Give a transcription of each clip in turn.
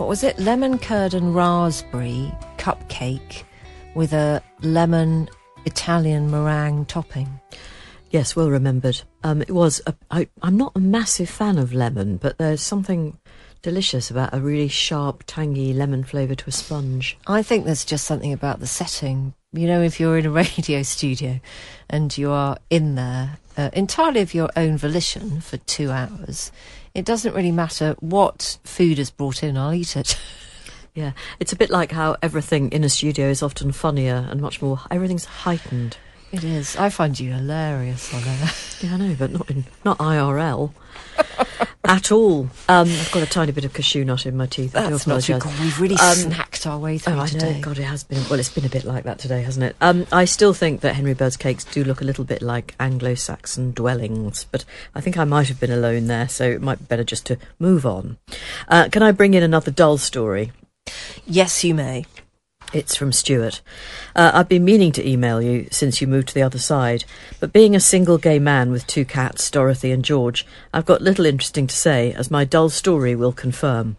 What was it? Lemon curd and raspberry cupcake with a lemon Italian meringue topping. Yes, well remembered. Um, it was. A, I, I'm not a massive fan of lemon, but there's something delicious about a really sharp, tangy lemon flavour to a sponge. I think there's just something about the setting. You know, if you're in a radio studio and you are in there uh, entirely of your own volition for two hours, it doesn't really matter what food is brought in, I'll eat it. Yeah, it's a bit like how everything in a studio is often funnier and much more. Everything's heightened. It is. I find you hilarious on air. Yeah, I know, but not in not IRL at all. Um, I've got a tiny bit of cashew nut in my teeth. I do That's not too apologise. We've really Um, snacked our way through Oh, I today. know. God, it has been. Well, it's been a bit like that today, hasn't it? Um, I still think that Henry Bird's cakes do look a little bit like Anglo-Saxon dwellings, but I think I might have been alone there, so it might be better just to move on. Uh, can I bring in another dull story? Yes, you may. It's from Stuart. Uh, I've been meaning to email you since you moved to the other side, but being a single gay man with two cats, Dorothy and George, I've got little interesting to say, as my dull story will confirm.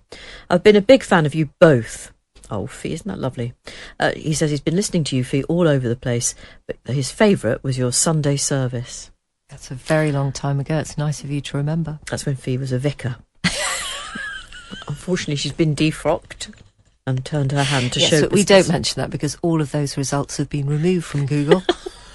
I've been a big fan of you both. Oh, Fi, isn't that lovely? Uh, he says he's been listening to you, Fi, all over the place, but his favourite was your Sunday service. That's a very long time ago. It's nice of you to remember. That's when Fi was a vicar. Unfortunately, she's been defrocked and turned her hand to yes, show but we don't mention that because all of those results have been removed from Google.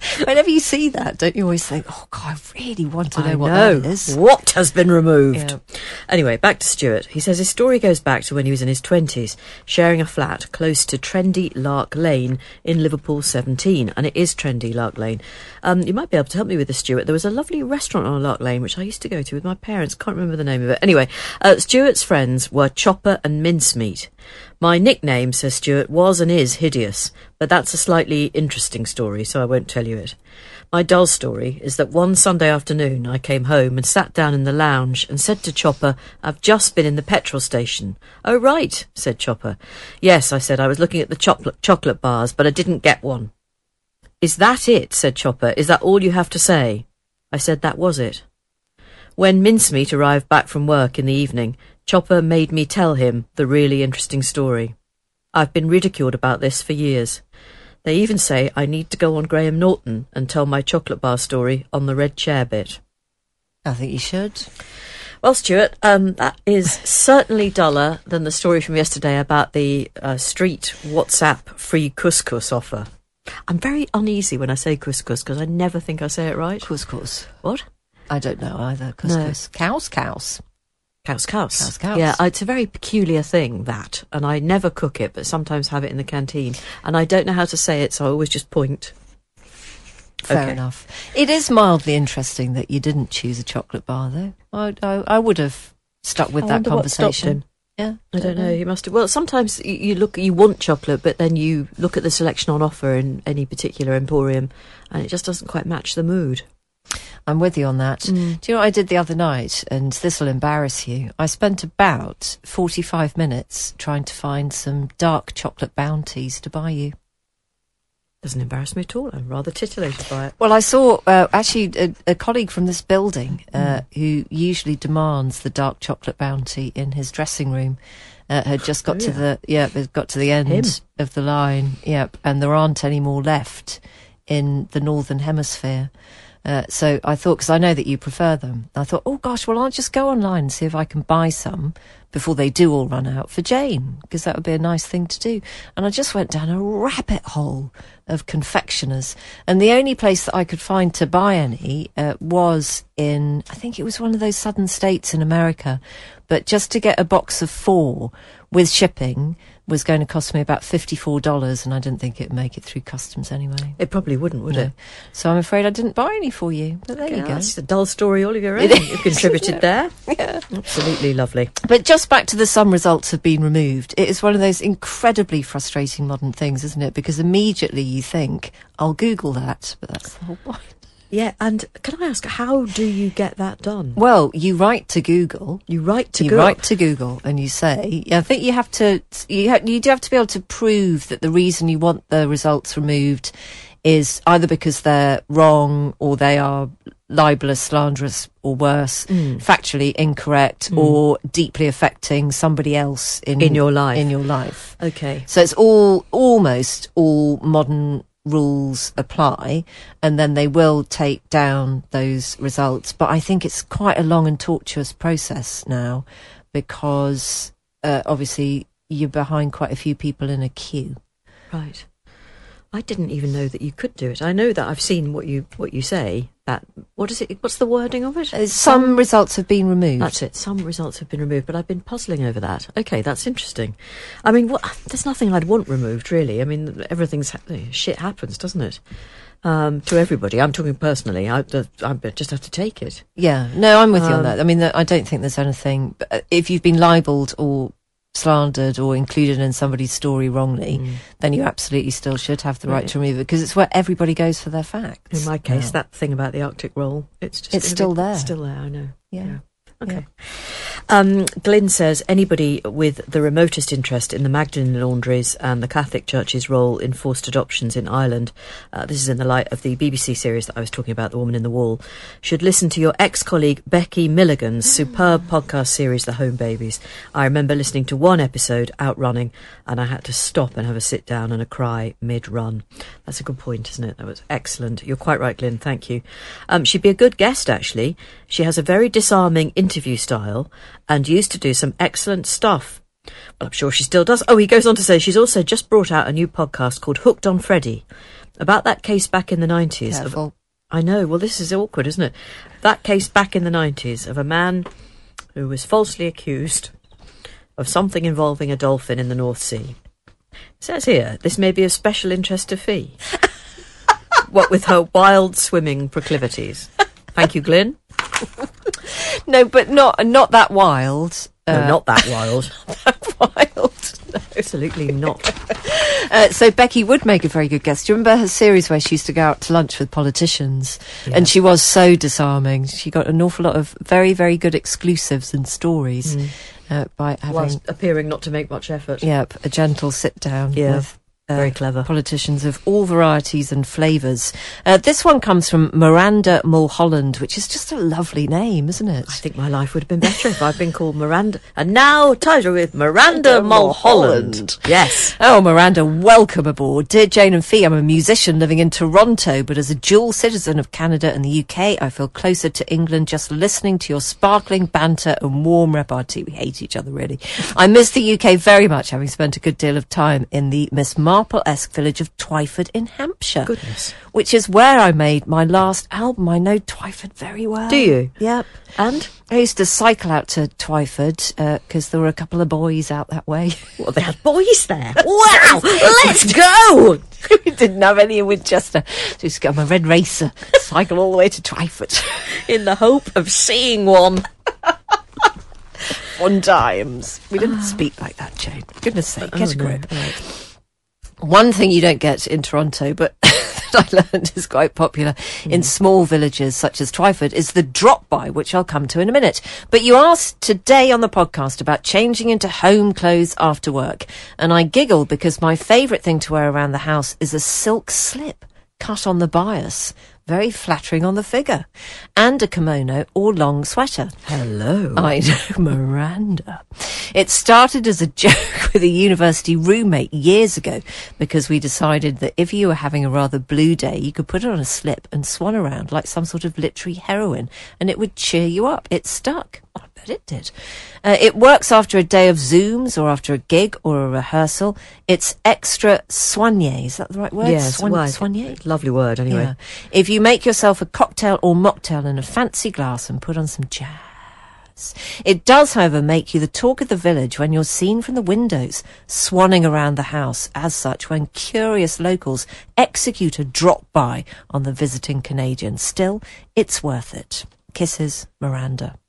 Whenever you see that, don't you always think, "Oh God, I really want to know I what know. that is." What has been removed? Yeah. Anyway, back to Stuart. He says his story goes back to when he was in his 20s, sharing a flat close to trendy Lark Lane in Liverpool 17. And it is trendy Lark Lane. Um, you might be able to help me with this, Stuart. There was a lovely restaurant on Lark Lane, which I used to go to with my parents. Can't remember the name of it. Anyway, uh, Stuart's friends were Chopper and Mincemeat. My nickname, says Stuart, was and is hideous, but that's a slightly interesting story, so I won't tell you it. My dull story is that one Sunday afternoon I came home and sat down in the lounge and said to Chopper, I've just been in the petrol station. Oh, right, said Chopper. Yes, I said, I was looking at the chocolate, chocolate bars, but I didn't get one. Is that it? said Chopper. Is that all you have to say? I said that was it. When Mincemeat arrived back from work in the evening, Chopper made me tell him the really interesting story. I've been ridiculed about this for years. They even say I need to go on Graham Norton and tell my chocolate bar story on the red chair bit. I think you should. Well, Stuart, um, that is certainly duller than the story from yesterday about the uh, street WhatsApp free couscous offer. I'm very uneasy when I say couscous because I never think I say it right. Couscous. What? I don't know either. Couscous. Cows, cows. Cows, cows. Cows, cows. Yeah, uh, it's a very peculiar thing, that. And I never cook it, but sometimes have it in the canteen. And I don't know how to say it, so I always just point. Fair Okay. enough. It is mildly interesting that you didn't choose a chocolate bar, though. I, I, I would have stuck with I that wonder what stopped conversation. Yeah, I don't know. You must have. Well, sometimes you look, you want chocolate, but then you look at the selection on offer in any particular emporium, and it just doesn't quite match the mood. I'm with you on that. Do you know what I did the other night? And this will embarrass you. I spent about 45 minutes trying to find some dark chocolate bounties to buy you. Doesn't embarrass me at all. I'm rather titillated by it. Well, I saw uh, actually a, a colleague from this building uh, who usually demands the dark chocolate bounty in his dressing room. Uh, had just got Oh, to the yeah, got to the end Him. of the line. Yep, and there aren't any more left in the northern hemisphere. Uh, so I thought, because I know that you prefer them, I thought, oh gosh, well I'll just go online and see if I can buy some before they do all run out for Jane, because that would be a nice thing to do. And I just went down a rabbit hole of confectioners, and the only place that I could find to buy any uh, was in, I think it was one of those southern states in America, but just to get a box of four with shipping was going to cost me about $54 and I didn't think it'd make it through customs anyway. It probably wouldn't, would No. it? So I'm afraid I didn't buy any for you. But there you go. That's a dull story all of your own. You've contributed there. Yeah. Absolutely lovely. But just back to the some results have been removed. It is one of those incredibly frustrating modern things, isn't it? Because immediately you think, I'll Google that, but that's the whole point. Yeah, and can I ask, how do you get that done? Well, you write to Google. You write to you Google. write to Google and you say, I think you have to, you, ha- you do have to be able to prove that the reason you want the results removed is either because they're wrong or they are libelous, slanderous, or worse, Mm. factually incorrect, or deeply affecting somebody else in In your life. In your life. Okay. So it's all almost all modern rules apply, and then they will take down those results. But I think it's quite a long and tortuous process now because uh, obviously you're behind quite a few people in a queue. Right. I didn't even know that you could do it. I know that I've seen what you what you say. That what is it? What's the wording of it? Uh, Some results have been removed. That's it. Some results have been removed, but I've been puzzling over that. Okay, that's interesting. I mean, what, there's nothing I'd want removed, really. I mean, everything's shit happens, doesn't it? Um, to everybody. I'm talking personally. I, I just have to take it. Yeah, no, I'm with you on Um, that. I mean, I don't think there's anything. But uh, if you've been libelled or slandered or included in somebody's story wrongly, mm. then you absolutely still should have the right Right. to remove it because it's where everybody goes for their facts. In my case, now. that thing about the Arctic roll, it's just It's still there. Still there. I know. Yeah. Okay. Um, Glyn says anybody with the remotest interest in the Magdalene laundries and the Catholic Church's role in forced adoptions in Ireland, uh, this is in the light of the BBC series that I was talking about, The Woman in the Wall, should listen to your ex colleague Becky Milligan's superb podcast series, The Home Babies. I remember listening to one episode out running and I had to stop and have a sit down and a cry mid run. That's a good point, isn't it? That was excellent. You're quite right, Glyn. Thank you. Um, she'd be a good guest, actually. She has a very disarming interview style and used to do some excellent stuff. Well, I'm sure she still does. Oh, he goes on to say she's also just brought out a new podcast called Hooked on Freddie about that case back in the 90s. Of, I know. Well, this is awkward, isn't it? That case back in the 90s of a man who was falsely accused of something involving a dolphin in the North Sea. It says here, this may be of special interest to Fi. what with her wild swimming proclivities. Thank you, Glyn. No, but not not that wild. No, Uh, not that wild. wild. Absolutely not. Uh, so Becky would make a very good guest. Do you remember her series where she used to go out to lunch with politicians? And she was so disarming. She got an awful lot of very, very good exclusives and stories uh, by having, Whilst appearing not to make much effort. yep, a gentle sit down Yeah, with uh, very clever. politicians of all varieties and flavours. Uh, this one comes from Miranda Mulholland, which is just a lovely name, isn't it? I think my life would have been better if I'd been called Miranda. And now titled with Miranda Mulholland. Yes. Oh, Miranda, welcome aboard. Dear Jane and Fi, I'm a musician living in Toronto, but as a dual citizen of Canada and the UK, I feel closer to England just listening to your sparkling banter and warm repartee. We hate each other, really. I miss the UK very much, having spent a good deal of time in the Miss Marple-esque village of Twyford in Hampshire. Goodness. Which is where I made my last album. I know Twyford very well. Do you? Yep. And? I used to cycle out to Twyford uh, because there were a couple of boys out that way. Well, they had boys there. wow! Let's go! we didn't have any in Winchester. So we used to get my red racer, cycle all the way to Twyford. In the hope of seeing one. Fun times. We didn't ah. speak like that, Jane. For goodness sake, get a Oh, no. grip. One thing you don't get in Toronto, but that I learned is quite popular in hmm. small villages such as Twyford is the drop by, which I'll come to in a minute. But you asked today on the podcast about changing into home clothes after work. And I giggle because my favourite thing to wear around the house is a silk slip cut on the bias. Very flattering on the figure. And a kimono or long sweater. Hello. I know, Miranda. It started as a joke with a university roommate years ago because we decided that if you were having a rather blue day, you could put it on a slip and swan around like some sort of literary heroine and it would cheer you up. It stuck. Bet it did. Uh, it works after a day of Zooms or after a gig or a rehearsal. It's extra soigné. Is that the right word? Yes, well, soigné? Lovely word, anyway. Yeah. If you make yourself a cocktail or mocktail in a fancy glass and put on some jazz. It does, however, make you the talk of the village when you're seen from the windows, swanning around the house as such when curious locals execute a drop by on the visiting Canadian. Still, it's worth it. Kisses, Miranda.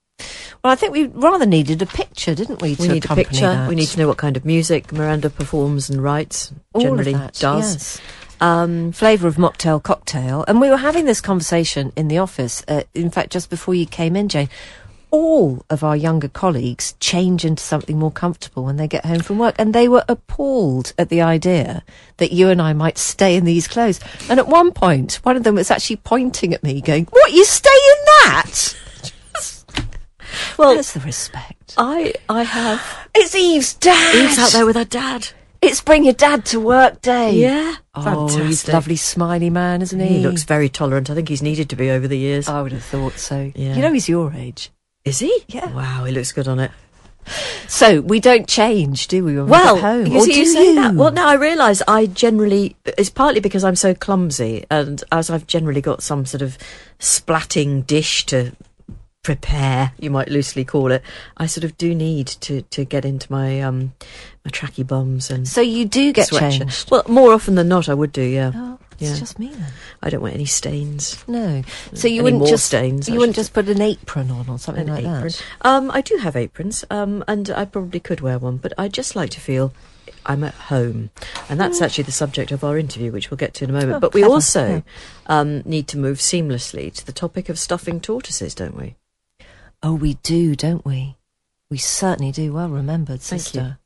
Well, I think we rather needed a picture, didn't we? We need a picture. that? We need to know what kind of music Miranda performs and writes. All of generally that, does. yes. Um, flavour of mocktail cocktail. And we were having this conversation in the office, uh, in fact, just before you came in, Jane. All of our younger colleagues change into something more comfortable when they get home from work. And they were appalled at the idea that you and I might stay in these clothes. And at one point, one of them was actually pointing at me, going, What, you stay in that? Well, Where's the respect? I I have It's Eve's dad. Eve's out there with her dad. It's bring your dad to work day. Yeah, Oh, he's a lovely smiley man, isn't he? He looks very tolerant. I think he's needed to be over the years. I would have thought so. Yeah. You know, he's your age. Is he? Yeah. Wow, he looks good on it. So we don't change, do we? When we Well, get home? you Or see, do you say you? that. Well, now I realise I generally it's partly because I'm so clumsy, and as I've generally got some sort of splatting dish to prepare, you might loosely call it. I sort of do need to to get into my um my tracky bums and So you do get sweatshirt. changed. Well, more often than not, I would do. Yeah, oh, it's yeah. just me then. I don't want any stains. No. So you Any wouldn't just stains, I you wouldn't just put an apron on or something like apron. that. Um, I do have aprons, um, and I probably could wear one, but I just like to feel I'm at home, and that's actually the subject of our interview, which we'll get to in a moment. Mm. Oh, but we clever, also yeah. um, need to move seamlessly to the topic of stuffing tortoises, don't we? Oh, we do, don't we? We certainly do. Well remembered, sister.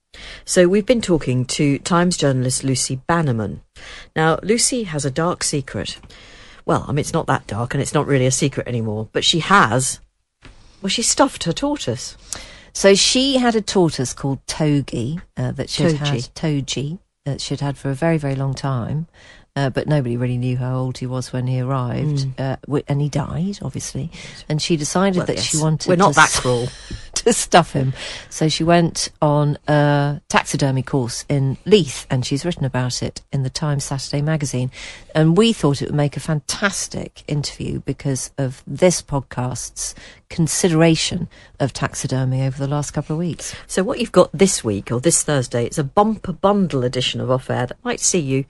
So we've been talking to Times journalist Lucy Bannerman. Now, Lucy has a dark secret. Well, I mean, it's not that dark, and it's not really a secret anymore. But she has. Well, she stuffed her tortoise. So she had a tortoise called Togi uh, that she'd Toji. had Toji that she'd had for a very very long time, uh, but nobody really knew how old he was when he arrived, uh, and he died obviously. And she decided. Well, that yes. she wanted We're not to that cruel. to stuff him. So she went on a taxidermy course in Leith, and she's written about it in the Times Saturday magazine. And we thought it would make a fantastic interview because of this podcast's consideration of taxidermy over the last couple of weeks. So what you've got this week or this Thursday, it's a bumper bundle edition of Off Air that might see you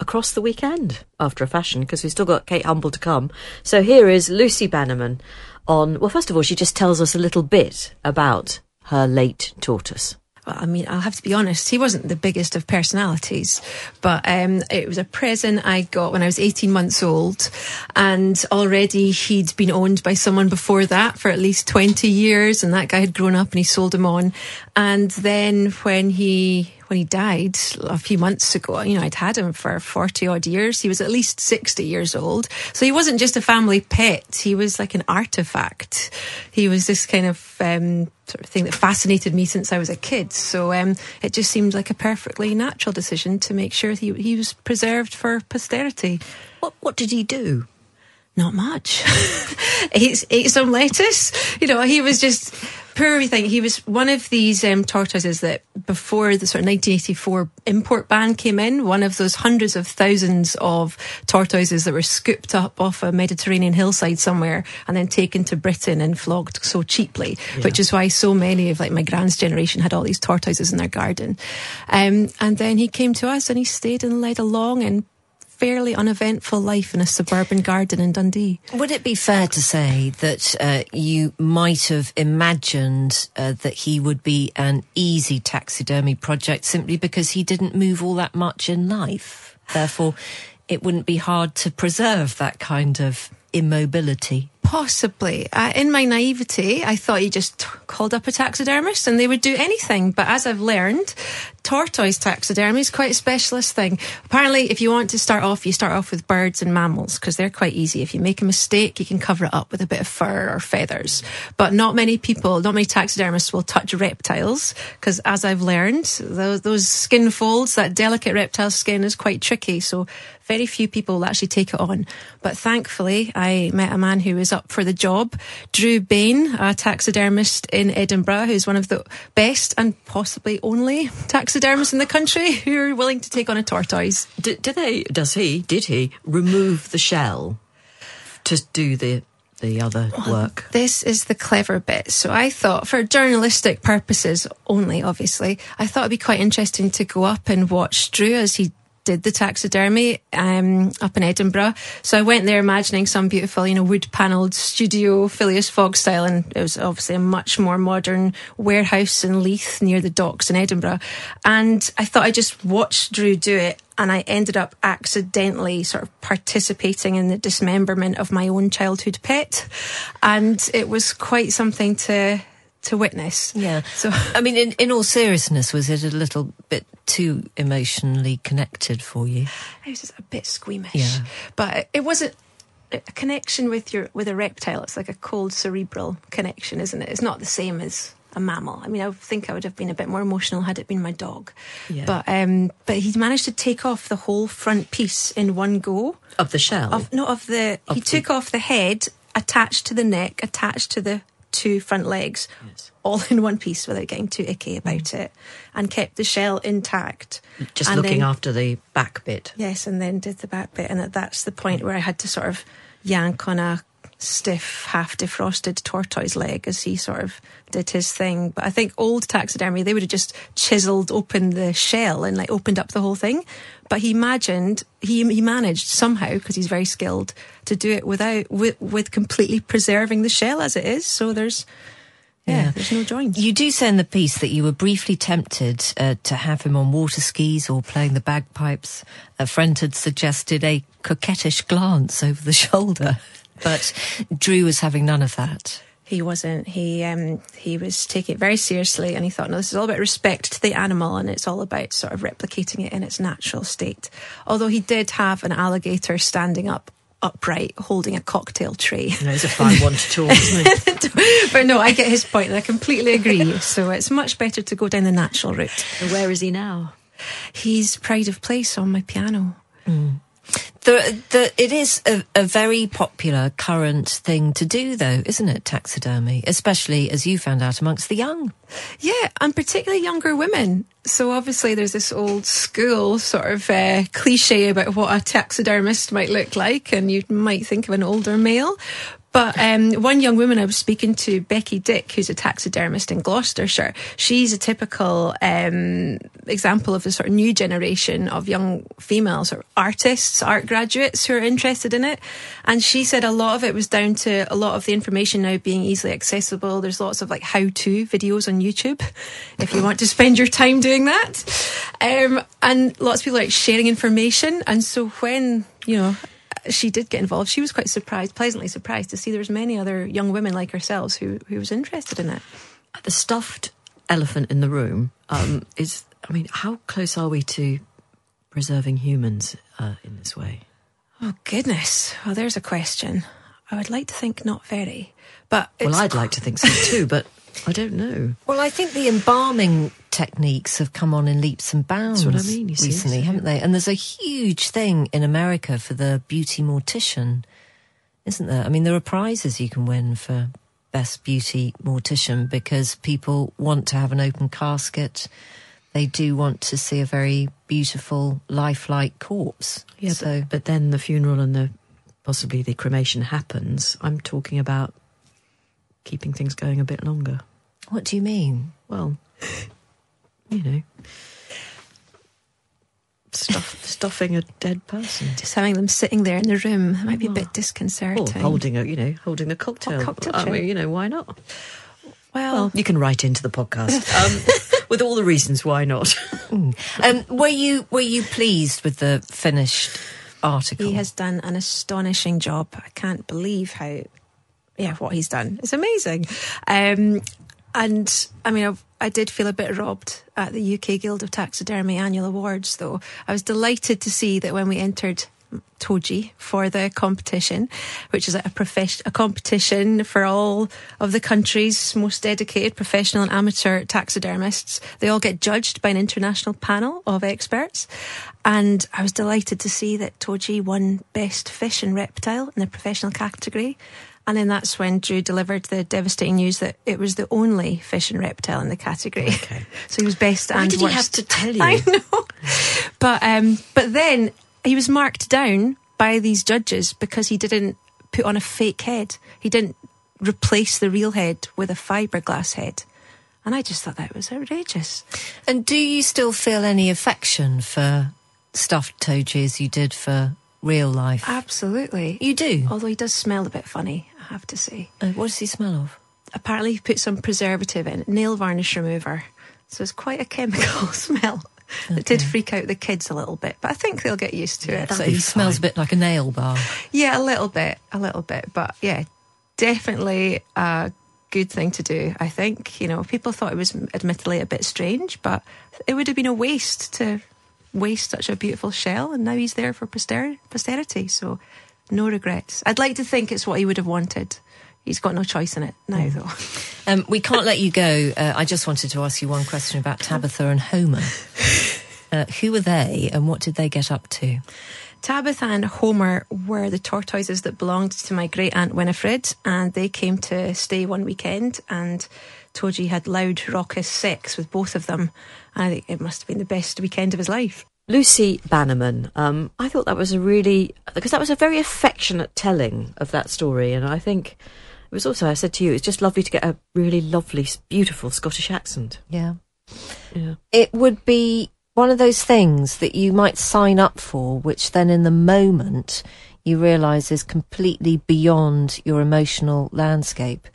across the weekend after a fashion because we've still got Kate Humble to come. So here is Lucy Bannerman on, well, first of all, she just tells us a little bit about her late tortoise. I mean, I'll have to be honest, he wasn't the biggest of personalities, but um, it was a present I got when I was 18 months old. And already he'd been owned by someone before that for at least 20 years. And that guy had grown up and he sold him on. And then when he, when he died a few months ago, you know, I'd had him for 40 odd years. He was at least 60 years old. So he wasn't just a family pet. He was like an artifact. He was this kind of, um, sort of thing that fascinated me since I was a kid. So um, it just seemed like a perfectly natural decision to make sure he, he was preserved for posterity. What, what did he do? Not much. he ate some lettuce. You know, he was just poor everything. He was one of these um, tortoises that before the sort of 1984 import ban came in, one of those hundreds of thousands of tortoises that were scooped up off a Mediterranean hillside somewhere and then taken to Britain and flogged so cheaply, which is why so many of like my grand's generation had all these tortoises in their garden. Um, and then he came to us and he stayed and led a long and fairly uneventful life in a suburban garden in Dundee. Would it be fair to say that uh, you might have imagined uh, that he would be an easy taxidermy project simply because he didn't move all that much in life? Therefore, it wouldn't be hard to preserve that kind of immobility. Possibly. Uh, in my naivety, I thought you just t- called up a taxidermist and they would do anything. But as I've learned, tortoise taxidermy is quite a specialist thing. Apparently, if you want to start off, you start off with birds and mammals because they're quite easy. If you make a mistake, you can cover it up with a bit of fur or feathers. But not many people, not many taxidermists will touch reptiles because, as I've learned, those, those skin folds, that delicate reptile skin is quite tricky. So very few people will actually take it on. But thankfully, I met a man who was up for the job, Drew Bain, a taxidermist in Edinburgh, who's one of the best and possibly only taxidermists in the country who are willing to take on a tortoise. Do, do they? Does he? Did he remove the shell to do the the other work? This is the clever bit. So I thought, for journalistic purposes only, obviously, I thought it'd be quite interesting to go up and watch Drew as he did the taxidermy um, up in Edinburgh. So I went there imagining some beautiful, you know, wood panelled studio, Phileas Fogg style, and it was obviously a much more modern warehouse in Leith near the docks in Edinburgh. And I thought I'd just watched Drew do it. And I ended up accidentally sort of participating in the dismemberment of my own childhood pet. And it was quite something to to witness. Yeah. So I mean, in, in all seriousness, was it a little bit too emotionally connected for you? It was just a bit squeamish. Yeah. But it wasn't a connection with your with a reptile. It's like a cold cerebral connection, isn't it? It's not the same as a mammal. I mean, I think I would have been a bit more emotional had it been my dog. Yeah. But um, but he managed to take off the whole front piece in one go. Of the shell? Of no, of the Of he the- took off the head, attached to the neck, attached to the two front legs. All in one piece without getting too icky about mm. it, and kept the shell intact. Just And looking then- after the back bit. Yes, and then did the back bit, and that- that's the point mm. where I had to sort of yank on a stiff, half defrosted tortoise leg as he sort of did his thing. But I think old taxidermy, they would have just chiseled open the shell and like opened up the whole thing. But he imagined, he, he managed somehow, because he's very skilled, to do it without, with, with completely preserving the shell as it is. So there's, yeah, Yeah. there's no joints. You do say in the piece that you were briefly tempted uh, to have him on water skis or playing the bagpipes. A friend had suggested a coquettish glance over the shoulder, but Drew was having none of that. He wasn't. He um, he was taking it very seriously, and he thought, no, this is all about respect to the animal, and it's all about sort of replicating it in its natural state. Although he did have an alligator standing up upright, holding a cocktail tray. You it's a fine one to talk, isn't it? but no, I get his point, and I completely agree. So it's much better to go down the natural route. And where is he now? He's pride of place on my piano. Mm. The, the, it is a, a very popular current thing to do, though, isn't it? Taxidermy, especially as you found out amongst the young. Yeah, and particularly younger women. So obviously, there's this old school sort of uh, cliche about what a taxidermist might look like, and you might think of an older male. But um, one young woman I was speaking to, Becky Dick, who's a taxidermist in Gloucestershire, she's a typical um, example of the sort of new generation of young females or artists, art graduates who are interested in it. And she said a lot of it was down to a lot of the information now being easily accessible. There's lots of like how to videos on YouTube if you want to spend your time doing that. Um, and lots of people are like sharing information. And so when, you know, she did get involved. She was quite surprised, pleasantly surprised to see there was many other young women like ourselves who who was interested in it. The stuffed elephant in the room um, is, I mean, how close are we to preserving humans uh, in this way? Oh goodness! Well, there's a question. I would like to think not very, but Well, I'd like to think so too, but I don't know. Well, I think the embalming techniques have come on in leaps and bounds I mean, recently, haven't they? And there's a huge thing in America for the beauty mortician, isn't there? I mean, there are prizes you can win for best beauty mortician because people want to have an open casket. They do want to see a very beautiful, lifelike corpse. Yeah, so but, but then the funeral and the possibly the cremation happens. I'm talking about keeping things going a bit longer. what do you mean? Well, you know, stuff, stuffing a dead person. just having them sitting there in the room might be a bit disconcerting. Or holding a, you know, holding a cocktail. A cocktail I mean, you know, why not? well, Well, you can write into the podcast um, with all the reasons why not. Um, were you were you pleased with the finished article. He has done an astonishing job. I can't believe how, yeah, what he's done. It's amazing. Um, and I mean, I've, I did feel a bit robbed at the UK Guild of Taxidermy annual awards, though. I was delighted to see that when we entered Toji for the competition, which is a, profes- a competition for all of the country's most dedicated professional and amateur taxidermists. They all get judged by an international panel of experts. And I was delighted to see that Toji won Best Fish and Reptile in the professional category. And then that's when Drew delivered the devastating news that it was the only fish and reptile in the category. Okay. so he was best Why and did worst. he have to tell you? I know. But um, but then he was marked down by these judges because he didn't put on a fake head. He didn't replace the real head with a fiberglass head. And I just thought that was outrageous. And do you still feel any affection for stuffed Toji as you did for real life? Absolutely. you do? Although he does smell a bit funny, I have to say. What does he smell of? apparently he put some preservative in, nail varnish remover. So it's quite a chemical smell. It did freak out the kids a little bit, but I think they'll get used to it. So he smells a bit like a nail bar. Yeah, a little bit, a little bit, but yeah, definitely a good thing to do. I think you know people thought it was admittedly a bit strange, but it would have been a waste to waste such a beautiful shell, and now he's there for poster- posterity. So no regrets. I'd like to think it's what he would have wanted. He's got no choice in it now, though. Um, we can't let you go. Uh, I just wanted to ask you one question about Tabitha and Homer. Uh, who were they and what did they get up to? Tabitha and Homer were the tortoises that belonged to my great aunt Winifred, and they came to stay one weekend. And Toji had loud, raucous sex with both of them. And I think it must have been the best weekend of his life. Lucy Bannerman. Um, I thought that was a really because that was a very affectionate telling of that story, and I think it was also. I said to you, it's just lovely to get a really lovely, beautiful Scottish accent. Yeah. Yeah. It would be one of those things that you might sign up for, which then in the moment you realise is completely beyond your emotional landscape.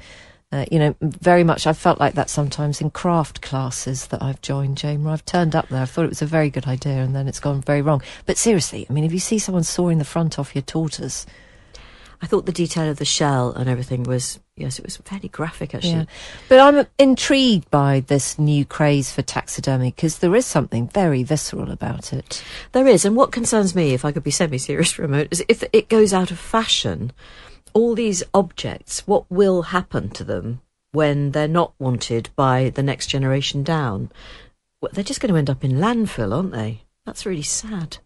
Uh, you know, very much. I've felt like that sometimes in craft classes that I've joined, Jane, where I've turned up there. I thought it was a very good idea, and then it's gone very wrong. But seriously, I mean, if you see someone sawing the front off your tortoise, I thought the detail of the shell and everything was yes, it was fairly graphic actually. Yeah. But I'm intrigued by this new craze for taxidermy because there is something very visceral about it. There is, and what concerns me, if I could be semi-serious for a moment, is if it goes out of fashion, all these objects, what will happen to them when they're not wanted by the next generation down? Well, they're just going to end up in landfill, aren't they? That's really sad.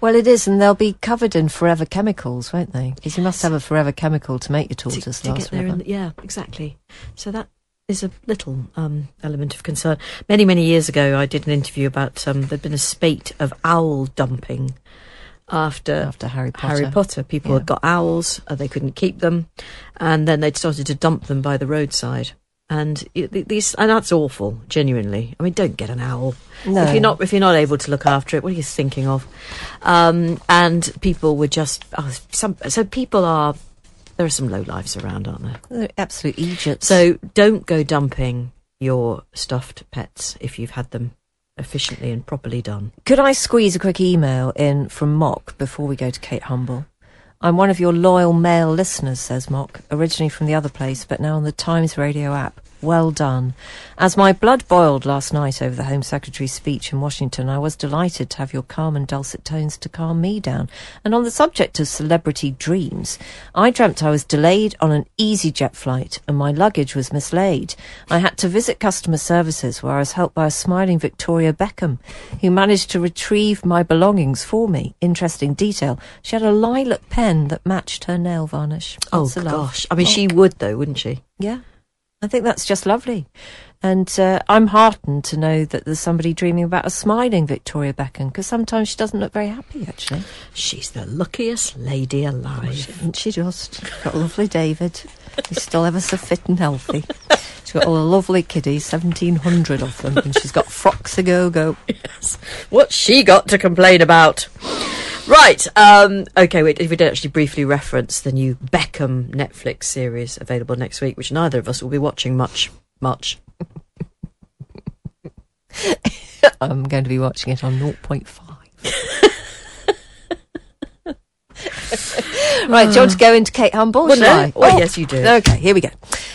Well, it is, and they'll be covered in forever chemicals, won't they? Because you must have a forever chemical to make your tortoise to last get there, forever. in, yeah, exactly. So that is a little um, element of concern. Many, many years ago, I did an interview about um, there'd been a spate of owl dumping after After Harry Potter. Harry Potter. People Yeah. had got owls, uh, they couldn't keep them, and then they'd started to dump them by the roadside. And these, and that's awful. Genuinely, I mean, don't get an owl No. if you're not if you're not able to look after it. What are you thinking of? Um, and people were just oh, some. So people are. There are some low lives around, aren't there? They're absolute idiots. So don't go dumping your stuffed pets if you've had them efficiently and properly done. Could I squeeze a quick email in from Mock before we go to Kate Humble? I'm one of your loyal male listeners, says Mock, originally from the other place, but now on the Times Radio app. Well done. As my blood boiled last night over the Home Secretary's speech in Washington, I was delighted to have your calm and dulcet tones to calm me down. And on the subject of celebrity dreams, I dreamt I was delayed on an EasyJet flight and my luggage was mislaid. I had to visit customer services where I was helped by a smiling Victoria Beckham, who managed to retrieve my belongings for me. Interesting detail. She had a lilac pen that matched her nail varnish. Oh Lots love. gosh! I mean, she would though, wouldn't she? Yeah. I think that's just lovely. And uh, I'm heartened to know that there's somebody dreaming about a smiling Victoria Beckham because sometimes she doesn't look very happy, actually. She's the luckiest lady alive. Isn't she just? Got a lovely David. He's still ever so fit and healthy. She's got all the lovely kiddies, 1,700 of them, and she's got frocks a go go. What's she got to complain about? Right. Um, okay. Wait. If we did actually briefly reference the new Beckham Netflix series available next week, which neither of us will be watching much, much. I'm going to be watching it on 0.5. Right, do you want to go into Kate Humble? Well, no. I? Well, yes, you do. Okay, here we go.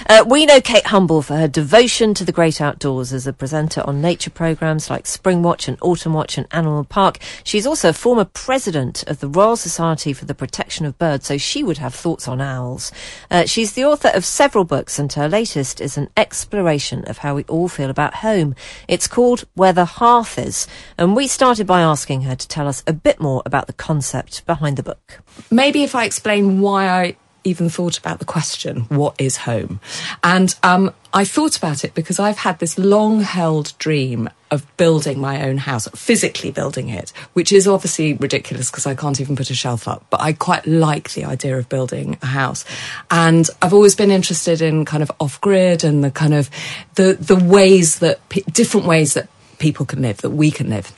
Uh, we know Kate Humble for her devotion to the great outdoors as a presenter on nature programmes like Springwatch and Autumnwatch and Animal Park. She's also a former president of the Royal Society for the Protection of Birds, so she would have thoughts on owls. Uh, she's the author of several books, and her latest is an exploration of how we all feel about home. It's called Where the Hearth Is, and we started by asking her to tell us a bit more about the concept behind the book. Maybe if I explain why I even thought about the question, what is home? And um, I thought about it because I've had this long held dream of building my own house, physically building it, which is obviously ridiculous because I can't even put a shelf up. But I quite like the idea of building a house. And I've always been interested in kind of off grid and the kind of the, the ways that, different ways that people can live, that we can live.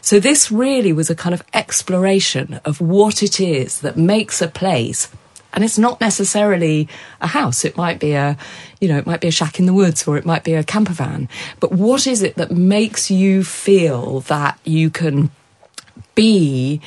So this really was a kind of exploration of what it is that makes a place. And it's not necessarily a house. It might be a, you know, it might be a shack in the woods or it might be a camper van. But what is it that makes you feel that you can be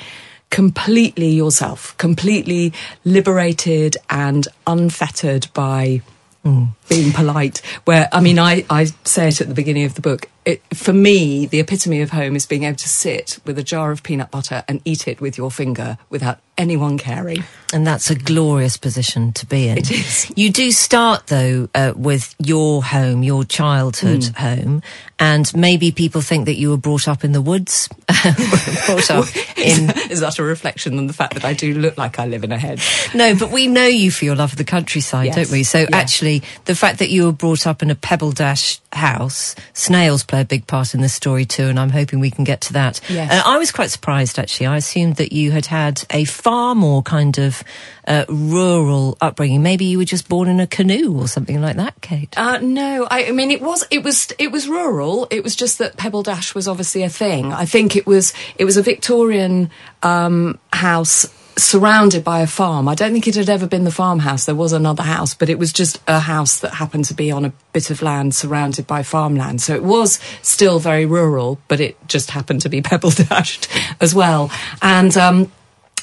completely yourself, completely liberated and unfettered by mm, being polite. Where, I mean, I, I say it at the beginning of the book. It, for me, the epitome of home is being able to sit with a jar of peanut butter and eat it with your finger without anyone caring. And that's a glorious position to be in. It is. You do start, though, uh, with your home, your childhood home, and maybe people think that you were brought up in the woods, brought up in. is that a reflection on the fact that I do look like I live in a hedge? No, but we know you for your love of the countryside, Yes. don't we? So Yeah. actually, the fact that you were brought up in a pebble dash house, snails play a big part in this story too, and I'm hoping we can get to that. Yes. Uh, I was quite surprised actually. I assumed that you had had a far more kind of uh, rural upbringing. Maybe you were just born in a canoe or something like that, Kate. Uh, no, I, I mean it was it was it was rural. It was just that Pebble Dash was obviously a thing. I think it was it was a Victorian um, house surrounded by a farm. I don't think it had ever been the farmhouse. There was another house, but it was just a house that happened to be on a bit of land surrounded by farmland. So it was still very rural, but it just happened to be Pebble Dashed as well. And um,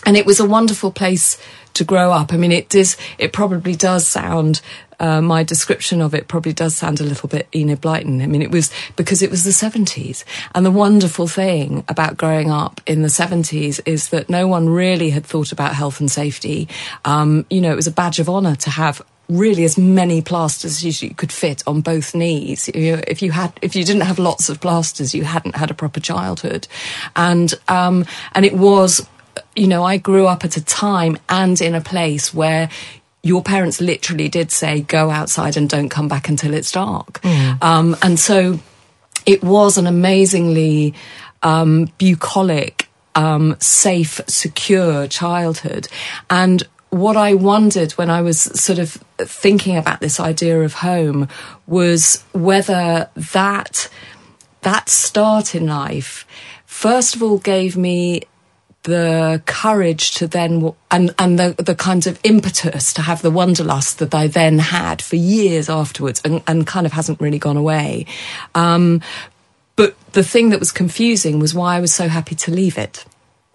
and it was a wonderful place to grow up. I mean, it does. It probably does sound. Uh, my description of it probably does sound a little bit Enid Blyton. I mean, it was because it was the 70s. And the wonderful thing about growing up in the 70s is that no one really had thought about health and safety. Um, you know, it was a badge of honour to have really as many plasters as you could fit on both knees. If you had, if you didn't have lots of plasters, you hadn't had a proper childhood. And, um, and it was, you know, I grew up at a time and in a place where your parents literally did say, go outside and don't come back until it's dark. Um, and so it was an amazingly um, bucolic, um, safe, secure childhood. And what I wondered when I was sort of thinking about this idea of home was whether that that start in life, first of all, gave me the courage to then and and the the kinds of impetus to have the wanderlust that I then had for years afterwards and, and kind of hasn't really gone away. Um, but the thing that was confusing was why I was so happy to leave it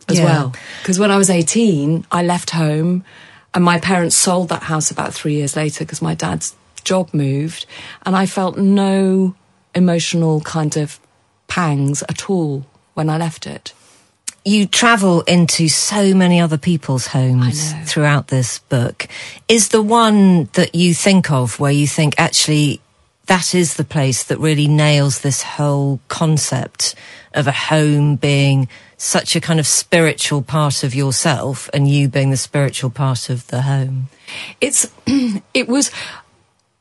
as Yeah. well. Because when I was 18, I left home and my parents sold that house about three years later because my dad's job moved and I felt no emotional kind of pangs at all when I left it. You travel into so many other people's homes throughout this book. Is the one that you think of where you think actually that is the place that really nails this whole concept of a home being such a kind of spiritual part of yourself and you being the spiritual part of the home? it's it was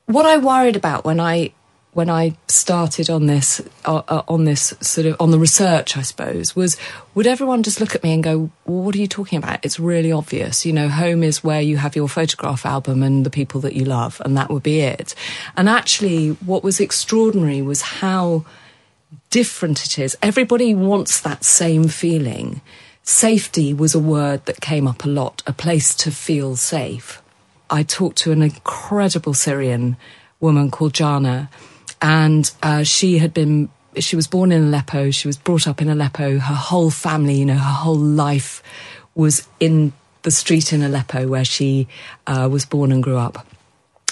what I worried about when I when I started on this uh, uh, on this sort of on the research I suppose was would everyone just look at me and go well, what are you talking about it's really obvious you know home is where you have your photograph album and the people that you love and that would be it and actually what was extraordinary was how different it is. Everybody wants that same feeling. Safety was a word that came up a lot, a place to feel safe. I talked to an incredible Syrian woman called Jana, and uh, she had been. She was born in Aleppo. She was brought up in Aleppo. Her whole family, you know, her whole life was in the street in Aleppo where she uh, was born and grew up.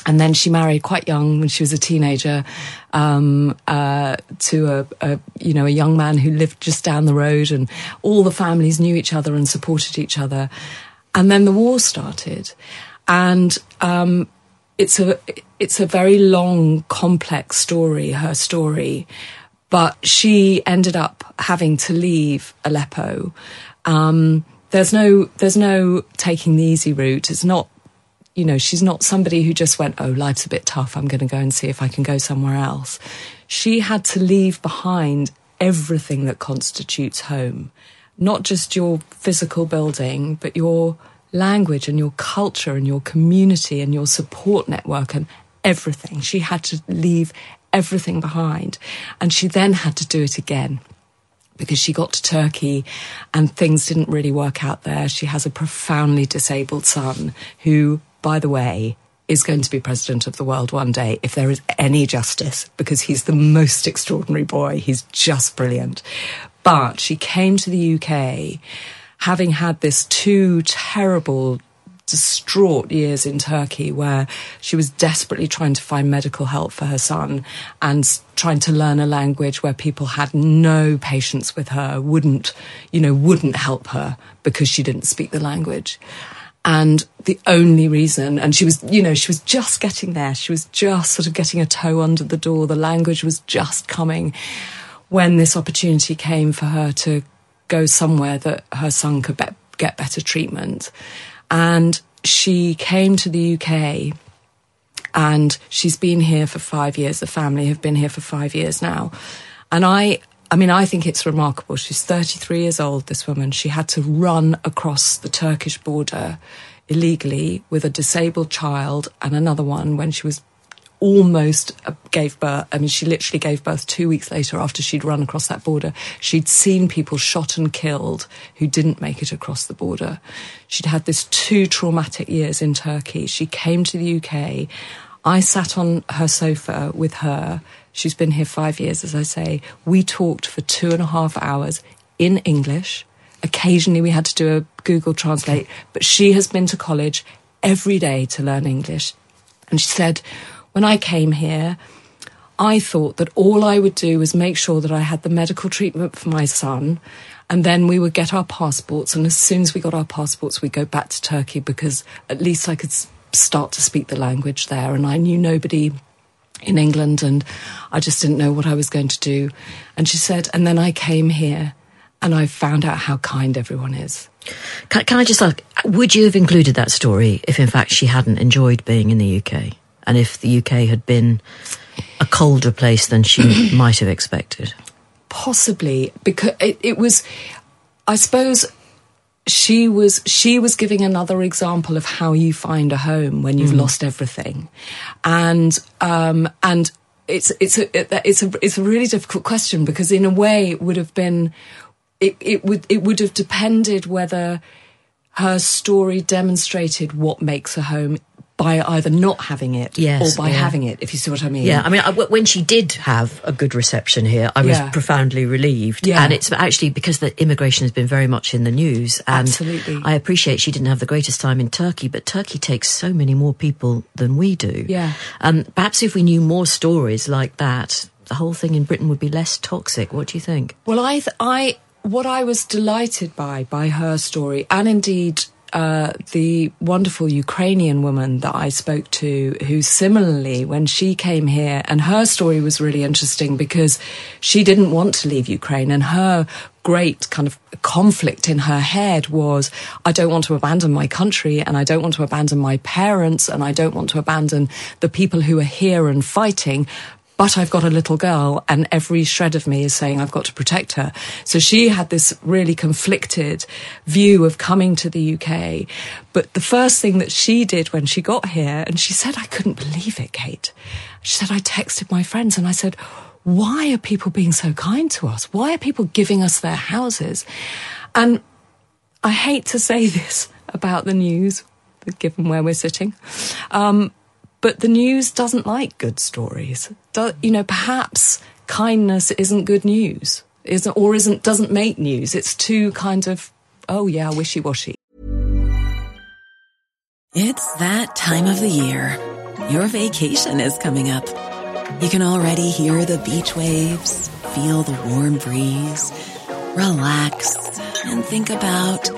And then she married quite young when she was a teenager um, uh, to a, a, you know a young man who lived just down the road, and all the families knew each other and supported each other. And then the war started, and um, it's a it's a very long, complex story. Her story, but she ended up having to leave Aleppo. Um, there's no there's no taking the easy route. It's not you know, she's not somebody who just went, oh, life's a bit tough. I'm going to go and see if I can go somewhere else. She had to leave behind everything that constitutes home, not just your physical building, but your language and your culture and your community and your support network and everything. She had to leave everything behind. And she then had to do it again because she got to Turkey and things didn't really work out there. She has a profoundly disabled son who by the way, is going to be president of the world one day if there is any justice, because he's the most extraordinary boy. He's just brilliant. But she came to the UK having had this two terrible, distraught years in Turkey where she was desperately trying to find medical help for her son and trying to learn a language where people had no patience with her, wouldn't, you know, wouldn't help her because she didn't speak the language. And the only reason, and she was, you know, she was just getting there. She was just sort of getting a toe under the door. The language was just coming when this opportunity came for her to go somewhere that her son could be- get better treatment. And she came to the UK and she's been here for five years. The family have been here for five years now. And I, I mean, I think it's remarkable. She's 33 years old, this woman. She had to run across the Turkish border illegally with a disabled child and another one when she was almost uh, gave birth. I mean, she literally gave birth two weeks later after she'd run across that border. She'd seen people shot and killed who didn't make it across the border. She'd had this two traumatic years in Turkey. She came to the UK. I sat on her sofa with her She's been here five years, as I say. We talked for two and a half hours in English. Occasionally we had to do a Google Translate, but she has been to college every day to learn English. And she said, when I came here, I thought that all I would do was make sure that I had the medical treatment for my son, and then we would get our passports. And as soon as we got our passports, we'd go back to Turkey because at least I could start to speak the language there. And I knew nobody in England and I just didn't know what I was going to do. And she said, and then I came here and I found out how kind everyone is. Can, can I just ask, would you have included that story if in fact she hadn't enjoyed being in the UK? And if the UK had been a colder place than she might have expected? Possibly, because it, it was, I suppose, she was she was giving another example of how you find a home when you've mm. lost everything, and um, and it's it's a it's a it's a really difficult question because in a way it would have been it it would it would have depended whether her story demonstrated what makes a home by either not having it yes, or by yeah. having it, if you see what I mean. Yeah, I mean, I, when she did have a good reception here, I was Yeah. profoundly relieved. Yeah. And it's actually because the immigration has been very much in the news. And Absolutely. I appreciate she didn't have the greatest time in Turkey, but Turkey takes so many more people than we do. Yeah. Um, perhaps if we knew more stories like that, the whole thing in Britain would be less toxic. What do you think? Well, I, th- I, what I was delighted by, by her story, and indeed uh, the wonderful Ukrainian woman that I spoke to, who similarly, when she came here, and her story was really interesting because she didn't want to leave Ukraine, and her great kind of conflict in her head was I don't want to abandon my country and I don't want to abandon my parents and I don't want to abandon the people who are here and fighting but I've got a little girl and every shred of me is saying I've got to protect her. So she had this really conflicted view of coming to the UK. But the first thing that she did when she got here, and she said, I couldn't believe it, Kate. She said, I texted my friends and I said, why are people being so kind to us? Why are people giving us their houses? And I hate to say this about the news, given where we're sitting. Um, but the news doesn't like good stories. Do, you know, perhaps kindness isn't good news, isn't or isn't doesn't make news. It's too kind of oh yeah, wishy washy. It's that time of the year. Your vacation is coming up. You can already hear the beach waves, feel the warm breeze, relax, and think about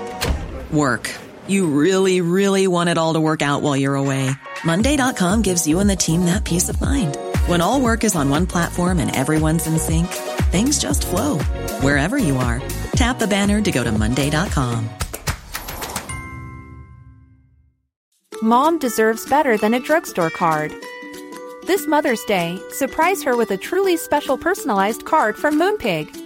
work. You really, really want it all to work out while you're away. Monday.com gives you and the team that peace of mind. When all work is on one platform and everyone's in sync, things just flow wherever you are. Tap the banner to go to Monday.com. Mom deserves better than a drugstore card. This Mother's Day, surprise her with a truly special personalized card from Moonpig.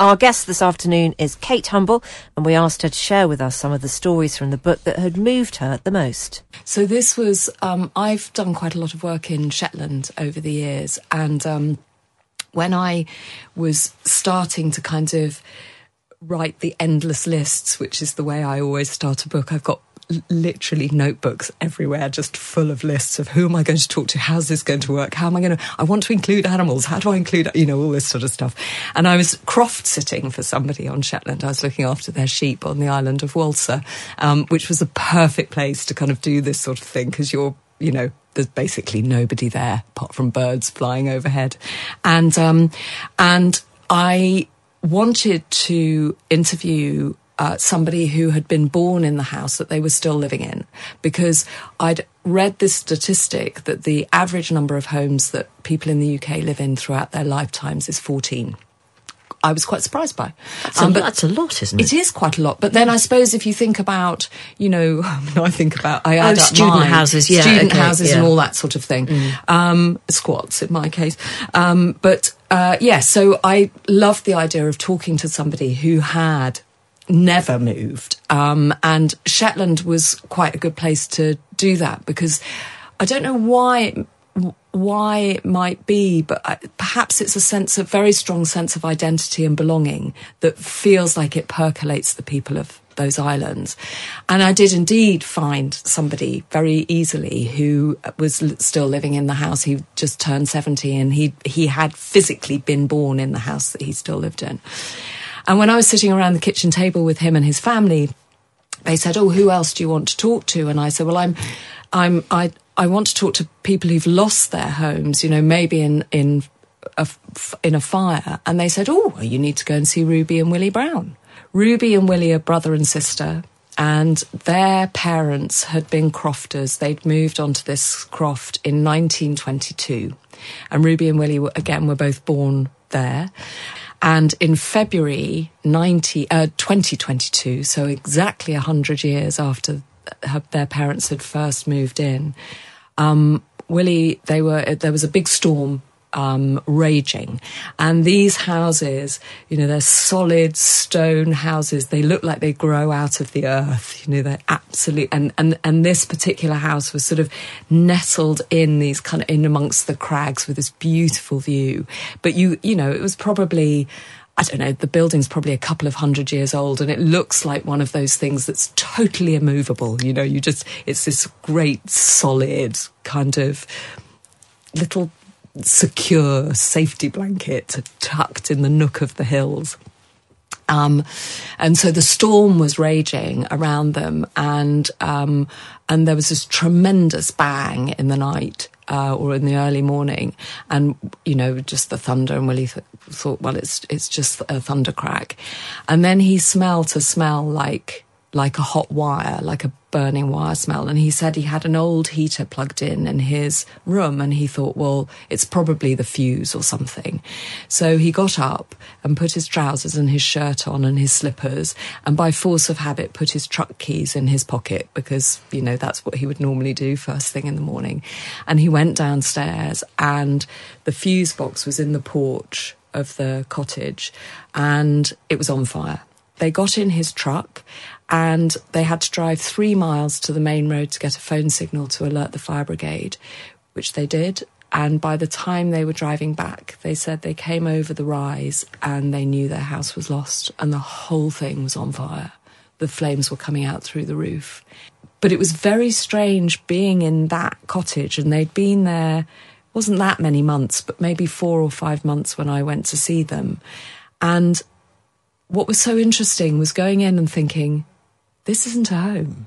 Our guest this afternoon is Kate Humble, and we asked her to share with us some of the stories from the book that had moved her the most. So this was um, I've done quite a lot of work in Shetland over the years, and um, when I was starting to kind of write the endless lists, which is the way I always start a book, I've got literally notebooks everywhere just full of lists of who am I going to talk to? How's this going to work? How am I going to, I want to include animals. How do I include, you know, all this sort of stuff. And I was croft sitting for somebody on Shetland. I was looking after their sheep on the island of Whalsay, um, which was a perfect place to kind of do this sort of thing because you're, you know, there's basically nobody there apart from birds flying overhead. And, um, and I wanted to interview uh, somebody who had been born in the house that they were still living in because I'd read this statistic that the average number of homes that people in the UK live in throughout their lifetimes is 14. I was quite surprised by. That's, um, a, that's a lot, isn't it? It is quite a lot. But then I suppose if you think about, you know, I think about, I add oh, student mine, houses, yeah, student okay, houses yeah. and all that sort of thing. Mm. Um, squats in my case. Um, but, uh, yeah, so I loved the idea of talking to somebody who had never moved. Um, and Shetland was quite a good place to do that because I don't know why why it might be, but perhaps it's a sense of very strong sense of identity and belonging that feels like it percolates the people of those islands. And I did indeed find somebody very easily who was still living in the house. He just turned 70 and he, he had physically been born in the house that he still lived in. And when I was sitting around the kitchen table with him and his family, they said, "Oh, who else do you want to talk to?" And I said, "Well, I'm, I'm, I, I want to talk to people who've lost their homes. You know, maybe in in a in a fire." And they said, "Oh, well, you need to go and see Ruby and Willie Brown. Ruby and Willie are brother and sister." And their parents had been crofters. They'd moved onto this croft in 1922. And Ruby and Willie, again, were both born there. And in February 90, uh, 2022, so exactly 100 years after her, their parents had first moved in, um, Willie, they were, there was a big storm um, raging. And these houses, you know, they're solid stone houses. They look like they grow out of the earth. You know, they're absolute. And, and, and this particular house was sort of nestled in these kind of in amongst the crags with this beautiful view. But you, you know, it was probably, I don't know, the building's probably a couple of hundred years old and it looks like one of those things that's totally immovable. You know, you just, it's this great solid kind of little secure safety blanket tucked in the nook of the hills. Um, and so the storm was raging around them, and um, and there was this tremendous bang in the night uh, or in the early morning, and you know just the thunder. And Willie th- thought, well, it's it's just a thunder crack, and then he smelled a smell like like a hot wire, like a burning wire smell. And he said he had an old heater plugged in in his room and he thought, well, it's probably the fuse or something. So he got up and put his trousers and his shirt on and his slippers and by force of habit put his truck keys in his pocket because, you know, that's what he would normally do first thing in the morning. And he went downstairs and the fuse box was in the porch of the cottage and it was on fire. They got in his truck and they had to drive three miles to the main road to get a phone signal to alert the fire brigade, which they did. And by the time they were driving back, they said they came over the rise and they knew their house was lost and the whole thing was on fire. The flames were coming out through the roof. But it was very strange being in that cottage and they'd been there, wasn't that many months, but maybe four or five months when I went to see them. And what was so interesting was going in and thinking, this isn't a home.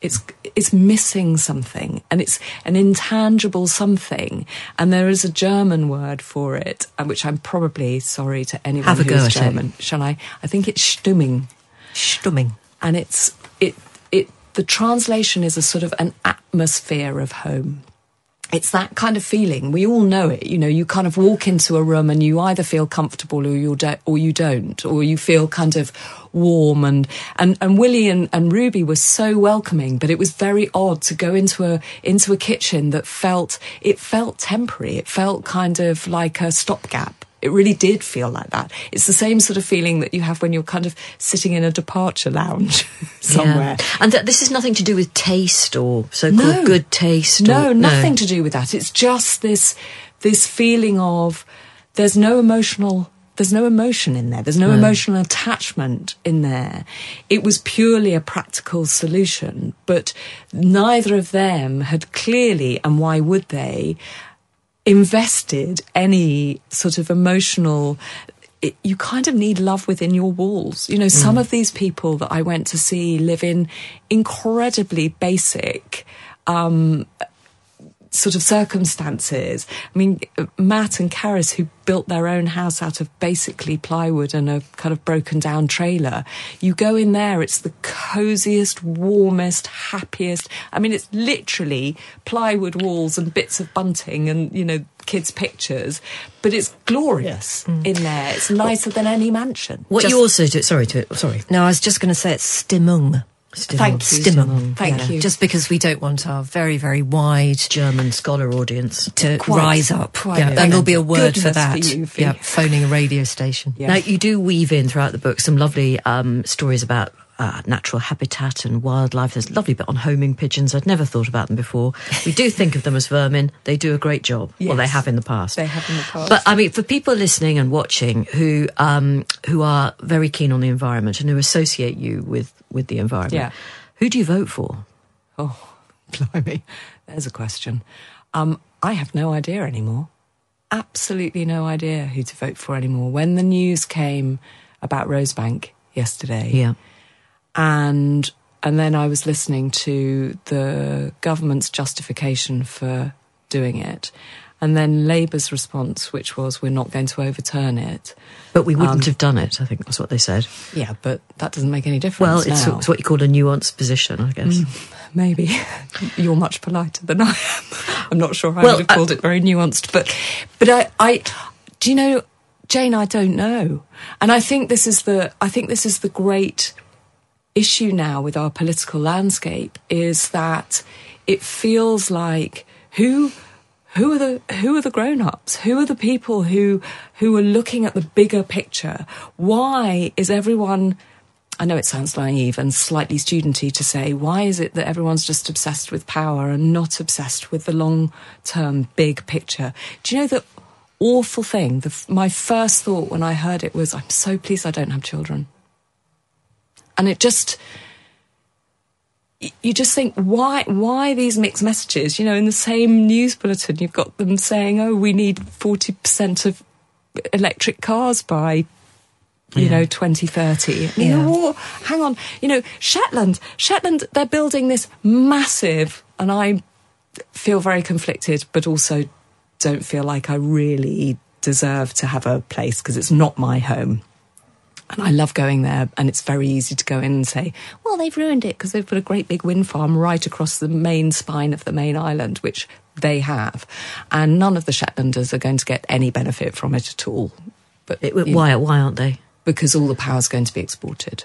It's it's missing something, and it's an intangible something. And there is a German word for it, uh, which I'm probably sorry to anyone Have a who's go at it. German. Shall I? I think it's Stimmung, Stumming. and it's it it. The translation is a sort of an atmosphere of home it's that kind of feeling. We all know it. You know, you kind of walk into a room and you either feel comfortable or you do, or you don't, or you feel kind of warm and and and Willie and, and Ruby were so welcoming, but it was very odd to go into a into a kitchen that felt it felt temporary. It felt kind of like a stopgap. It really did feel like that. It's the same sort of feeling that you have when you're kind of sitting in a departure lounge somewhere. Yeah. And th- this is nothing to do with taste or so-called No. good taste. No, or, nothing to do with that. It's just this this feeling of there's no emotional there's no emotion in there. There's no No. emotional attachment in there. It was purely a practical solution, but neither of them had clearly, and why would they, invested any sort of emotional it, you kind of need love within your walls. You know, some Mm. of these people that I went to see live in incredibly basic um, sort of circumstances. I mean, Matt and Karis, who built their own house out of basically plywood and a kind of broken down trailer, you go in there, it's the coziest, warmest, happiest. I mean, it's literally plywood walls and bits of bunting and, you know, kids' pictures, but it's glorious mm. in there. It's nicer than any mansion. What Just- you also do? Sorry, to sorry. No, I was just going to say it's Stimmung. Thank you. Stimmung. Thank you. Just because we don't want our very, very wide German scholar audience to Quite, rise up. Yeah, and there'll be a word for that. For you, yeah. Phoning a radio station. Yeah. Now you do weave in throughout the book some lovely um, stories about. Uh, natural habitat and wildlife. There's a lovely bit on homing pigeons. I'd never thought about them before. We do think of them as vermin. They do a great job. Well, they have in the past. They have in the past. But I mean, for people listening and watching who um, who are very keen on the environment and who associate you with with the environment, Yeah. who do you vote for? Oh, blimey. There's a question. Um, I have no idea anymore. Absolutely no idea who to vote for anymore. When the news came about Rosebank yesterday, Yeah. And and then I was listening to the government's justification for doing it, and then Labour's response, which was we're not going to overturn it. But we wouldn't Um, have done it. I think that's what they said. Yeah, but that doesn't make any difference. Well, it's, it's what you call a nuanced position, I guess. Maybe you're much politer than I am. I'm not sure I Well, would have called it very nuanced, but but I, I do you know, Jane? I don't know, and I think this is the I think this is the great issue now with our political landscape is that it feels like who who are the who are the grown-ups who are the people who who are looking at the bigger picture why is everyone I know it sounds naive and slightly studenty to say, why is it that everyone's just obsessed with power and not obsessed with the long term big picture? Do you know the awful thing? The, my first thought when I heard it was, I'm so pleased I don't have children. And it just, you just think, why, why these mixed messages? You know, in the same news bulletin, you've got them saying, oh, we need 40% of electric cars by you know, 2030. And you Yeah. know, hang on. You know, Shetland, Shetland, they're building this massive, and I feel very conflicted, but also don't feel like I really deserve to have a place because it's not my home. And I love going there, and it's very easy to go in and say, well, they've ruined it because they've put a great big wind farm right across the main spine of the main island, which they have. And none of the Shetlanders are going to get any benefit from it at all. But It, why, why aren't they? because all the power is going to be exported.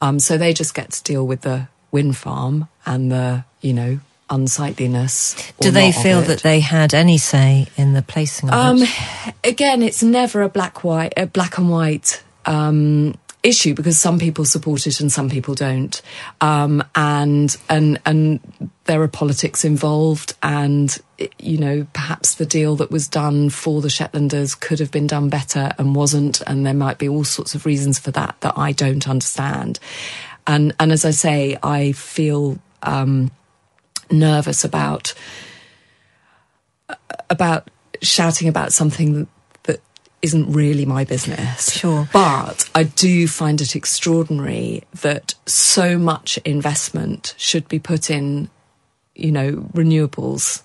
Um, so they just get to deal with the wind farm and the, you know, unsightliness. Do they feel that they had any say in the placing of Um, it? again, it's never a black white, a black and white um, issue because some people support it and some people don't, um, and and and there are politics involved, and you know perhaps the deal that was done for the Shetlanders could have been done better and wasn't, and there might be all sorts of reasons for that that I don't understand, and and as I say, I feel. Um, nervous about about shouting about something isn't really my business. Sure. But I do find it extraordinary that so much investment should be put in, you know, renewables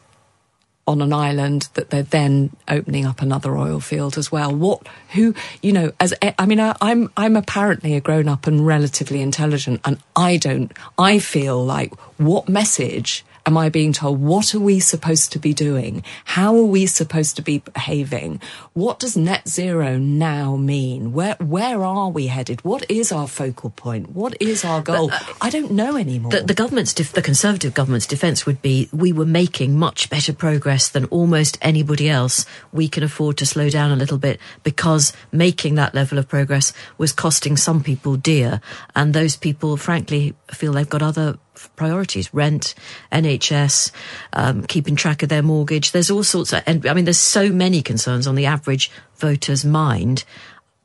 on an island that they're then opening up another oil field as well. What, who, you know, as I mean, I, I'm I'm apparently a grown up and relatively intelligent, and I don't. I feel like what message am I being told? What are we supposed to be doing? How are we supposed to be behaving? What does net zero now mean? Where where are we headed? What is our focal point? What is our goal? Uh, I don't know anymore. The, the government's, def- the Conservative government's defence would be we were making much better progress than almost anybody else. We can afford to slow down a little bit because making that level of progress was costing some people dear. And those people, frankly, feel they've got other priorities rent, NHS, um, keeping track of their mortgage. There's all sorts of, and I mean, there's so many concerns on the average voter's mind.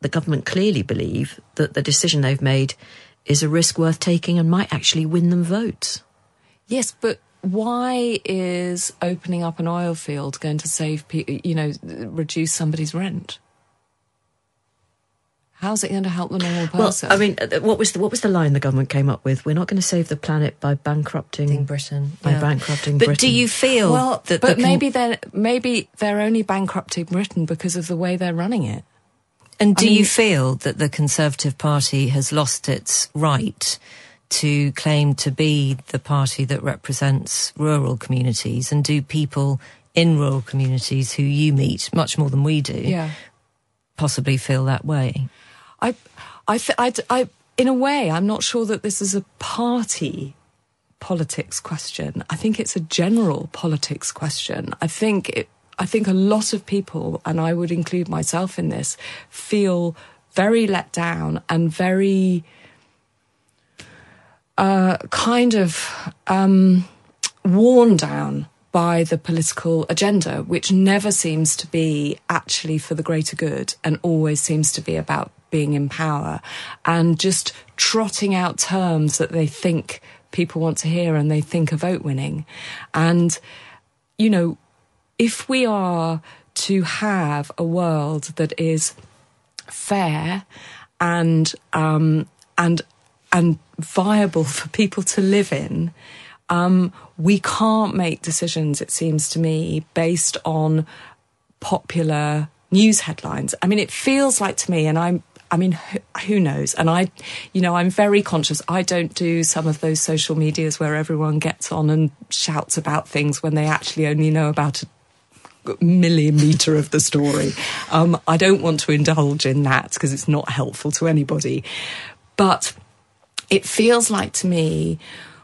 The government clearly believe that the decision they've made is a risk worth taking and might actually win them votes. Yes, but why is opening up an oil field going to save you know, reduce somebody's rent? How's it going to help the normal person? Well. I mean, uh, what was the what was the line the government came up with? We're not going to save the planet by bankrupting Britain, by yeah. bankrupting But Britain. do you feel well, that but the con- maybe they're maybe they're only bankrupting Britain because of the way they're running it. And do I mean- you feel that the Conservative Party has lost its right to claim to be the party that represents rural communities? And do people in rural communities who you meet much more than we do Yeah. possibly feel that way? I, I, I, I- in a way, I'm not sure that this is a party politics question. I think it's a general politics question. I think it, I think a lot of people, and I would include myself in this, feel very let down and very uh, kind of um, worn down by the political agenda, which never seems to be actually for the greater good and always seems to be about being in power and just trotting out terms that they think people want to hear and they think are vote winning. And, you know, if we are to have a world that is fair and um, and and viable for people to live in, um, we can't make decisions. It seems to me based on popular news headlines. I mean, it feels like to me, and I'm. I mean, who, who knows? And I, you know, I'm very conscious. I don't do some of those social medias where everyone gets on and shouts about things when they actually only know about a millimeter of the story. Um, I don't want to indulge in that because it's not helpful to anybody. But it feels like to me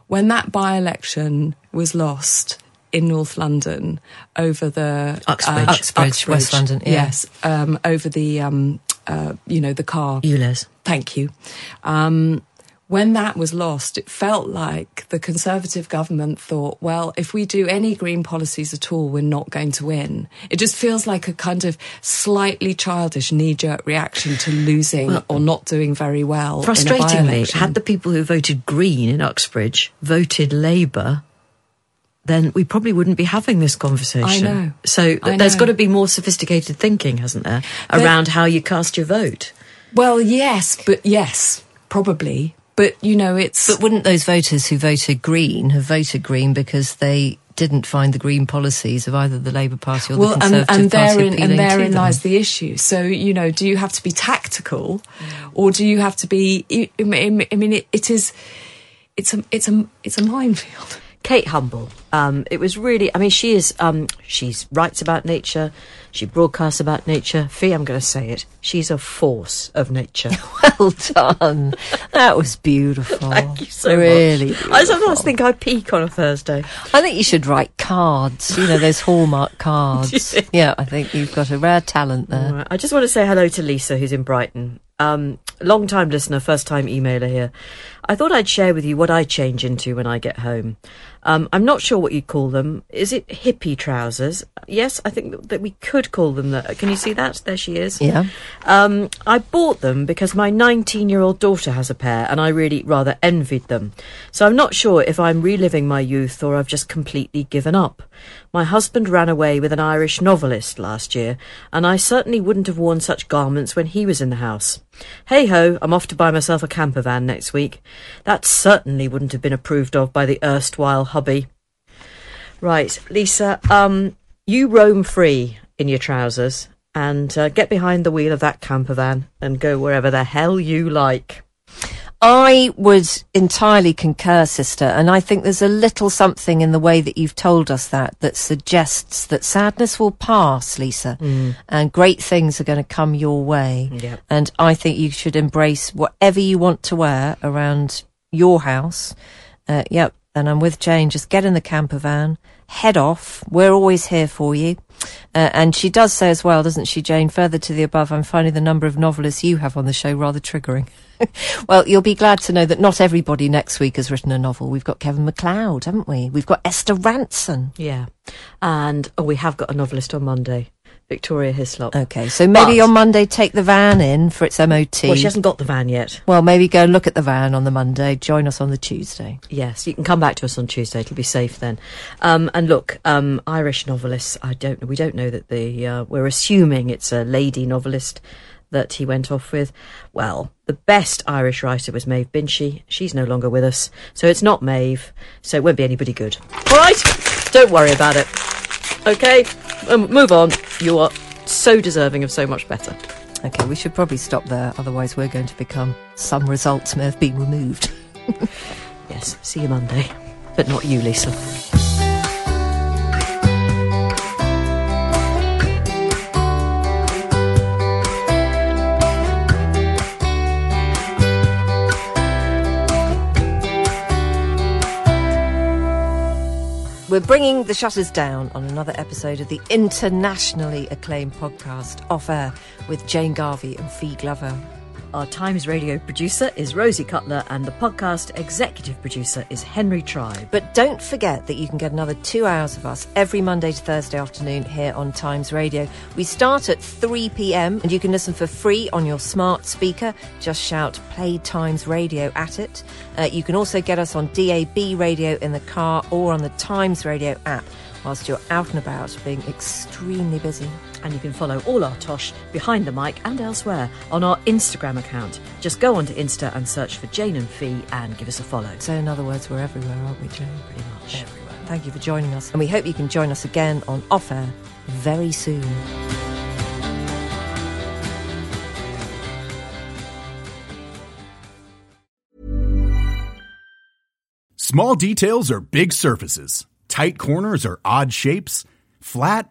when that by election was lost in North London over the Uxbridge. Uxbridge, West London, yeah. yes, um, over the um, uh, you know the car ULEZ. Thank you. Um, when that was lost, it felt like the Conservative government thought, well, if we do any green policies at all, we're not going to win. It just feels like a kind of slightly childish knee jerk reaction to losing or not doing very well. Frustratingly, had the people who voted Green in Uxbridge voted Labour, then we probably wouldn't be having this conversation. I know. So I there's got to be more sophisticated thinking, hasn't there, around how you cast your vote. Well, yes, but yes, probably. But, you know, it's. But wouldn't those voters who voted Green have voted Green because they didn't find the green policies of either the Labour Party or well, the Conservative and, and Party therein, appealing and therein lies the issue. So you know, do you have to be tactical, mm. or do you have to be? I mean, I mean, it, it is, it's a, it's a, it's a minefield. Kate Humble. Um, it was really, I mean, she is, um, she's writes about nature. She broadcasts about nature. Fi, I'm going to say it. She's a force of nature. well done. That was beautiful. Thank you so really much. I sometimes think I peak on a Thursday. I think you should write cards. You know those Hallmark cards. yeah, I think you've got a rare talent there. Right. I just want to say hello to Lisa, who's in Brighton. Um, long time listener, first time emailer here. I thought I'd share with you what I change into when I get home. Um, I'm not sure what you'd call them. Is it hippie trousers? Yes, I think that- that we could call them that. Can you see that? There she is. Yeah. Um, I bought them because my 19 year old daughter has a pair and I really rather envied them. So I'm not sure if I'm reliving my youth or I've just completely given up. My husband ran away with an Irish novelist last year and I certainly wouldn't have worn such garments when he was in the house. Hey ho, I'm off to buy myself a camper van next week. That certainly wouldn't have been approved of by the erstwhile hubby. Right, Lisa, um, you roam free in your trousers and uh, get behind the wheel of that camper van and go wherever the hell you like. I would entirely concur, sister, and I think there's a little something in the way that you've told us that that suggests that sadness will pass, Lisa, and great things are going to come your way. Yep. And I think you should embrace whatever you want to wear around your house. Uh, yep. And I'm with Jane. Just get in the camper van, head off. We're always here for you. Uh, and she does say as well, doesn't she, Jane? Further to the above, I'm finding the number of novelists you have on the show rather triggering. well, you'll be glad to know that not everybody next week has written a novel. We've got Kevin McCloud, haven't we? We've got Esther Rantzen. Yeah. And oh, we have got a novelist on Monday, Victoria Hislop. Okay, so maybe But- on Monday take the van in for its MOT. Well, she hasn't got the van yet. Well, maybe go and look at the van on the Monday. Join us on the Tuesday. Yes, you can come back to us on Tuesday. It'll be safe then. Um, and look, um, Irish novelists. I don't know. We don't know that the. Uh, we're assuming it's a lady novelist that he went off with. Well, the best Irish writer was Maeve Binchy. She's no longer with us, so it's not Maeve. So it won't be anybody good. All right, don't worry about it. Okay, um, move on. You are so deserving of so much better. Okay, we should probably stop there. Otherwise, we're going to become some results may have been removed. Yes, see you Monday, but not you, Lisa. We're bringing the shutters down on another episode of the internationally acclaimed podcast Off Air with Jane Garvey and Fi Glover. Our Times Radio producer is Rosie Cutler, and the podcast executive producer is Henry Tribe. But don't forget that you can get another two hours of us every Monday to Thursday afternoon here on Times Radio. We start at 3 pm and you can listen for free on your smart speaker. Just shout Play Times Radio at it. Uh, you can also get us on DAB radio in the car or on the Times Radio app whilst you're out and about being extremely busy. And you can follow all our tosh behind the mic and elsewhere on our Instagram account. Just go onto Insta and search for Jane and Fi and give us a follow. So, in other words, we're everywhere, aren't we, Jane? Pretty much. Everywhere. Thank you for joining us, and we hope you can join us again on Off Air very soon. Small details are big surfaces. Tight corners are odd shapes. Flat,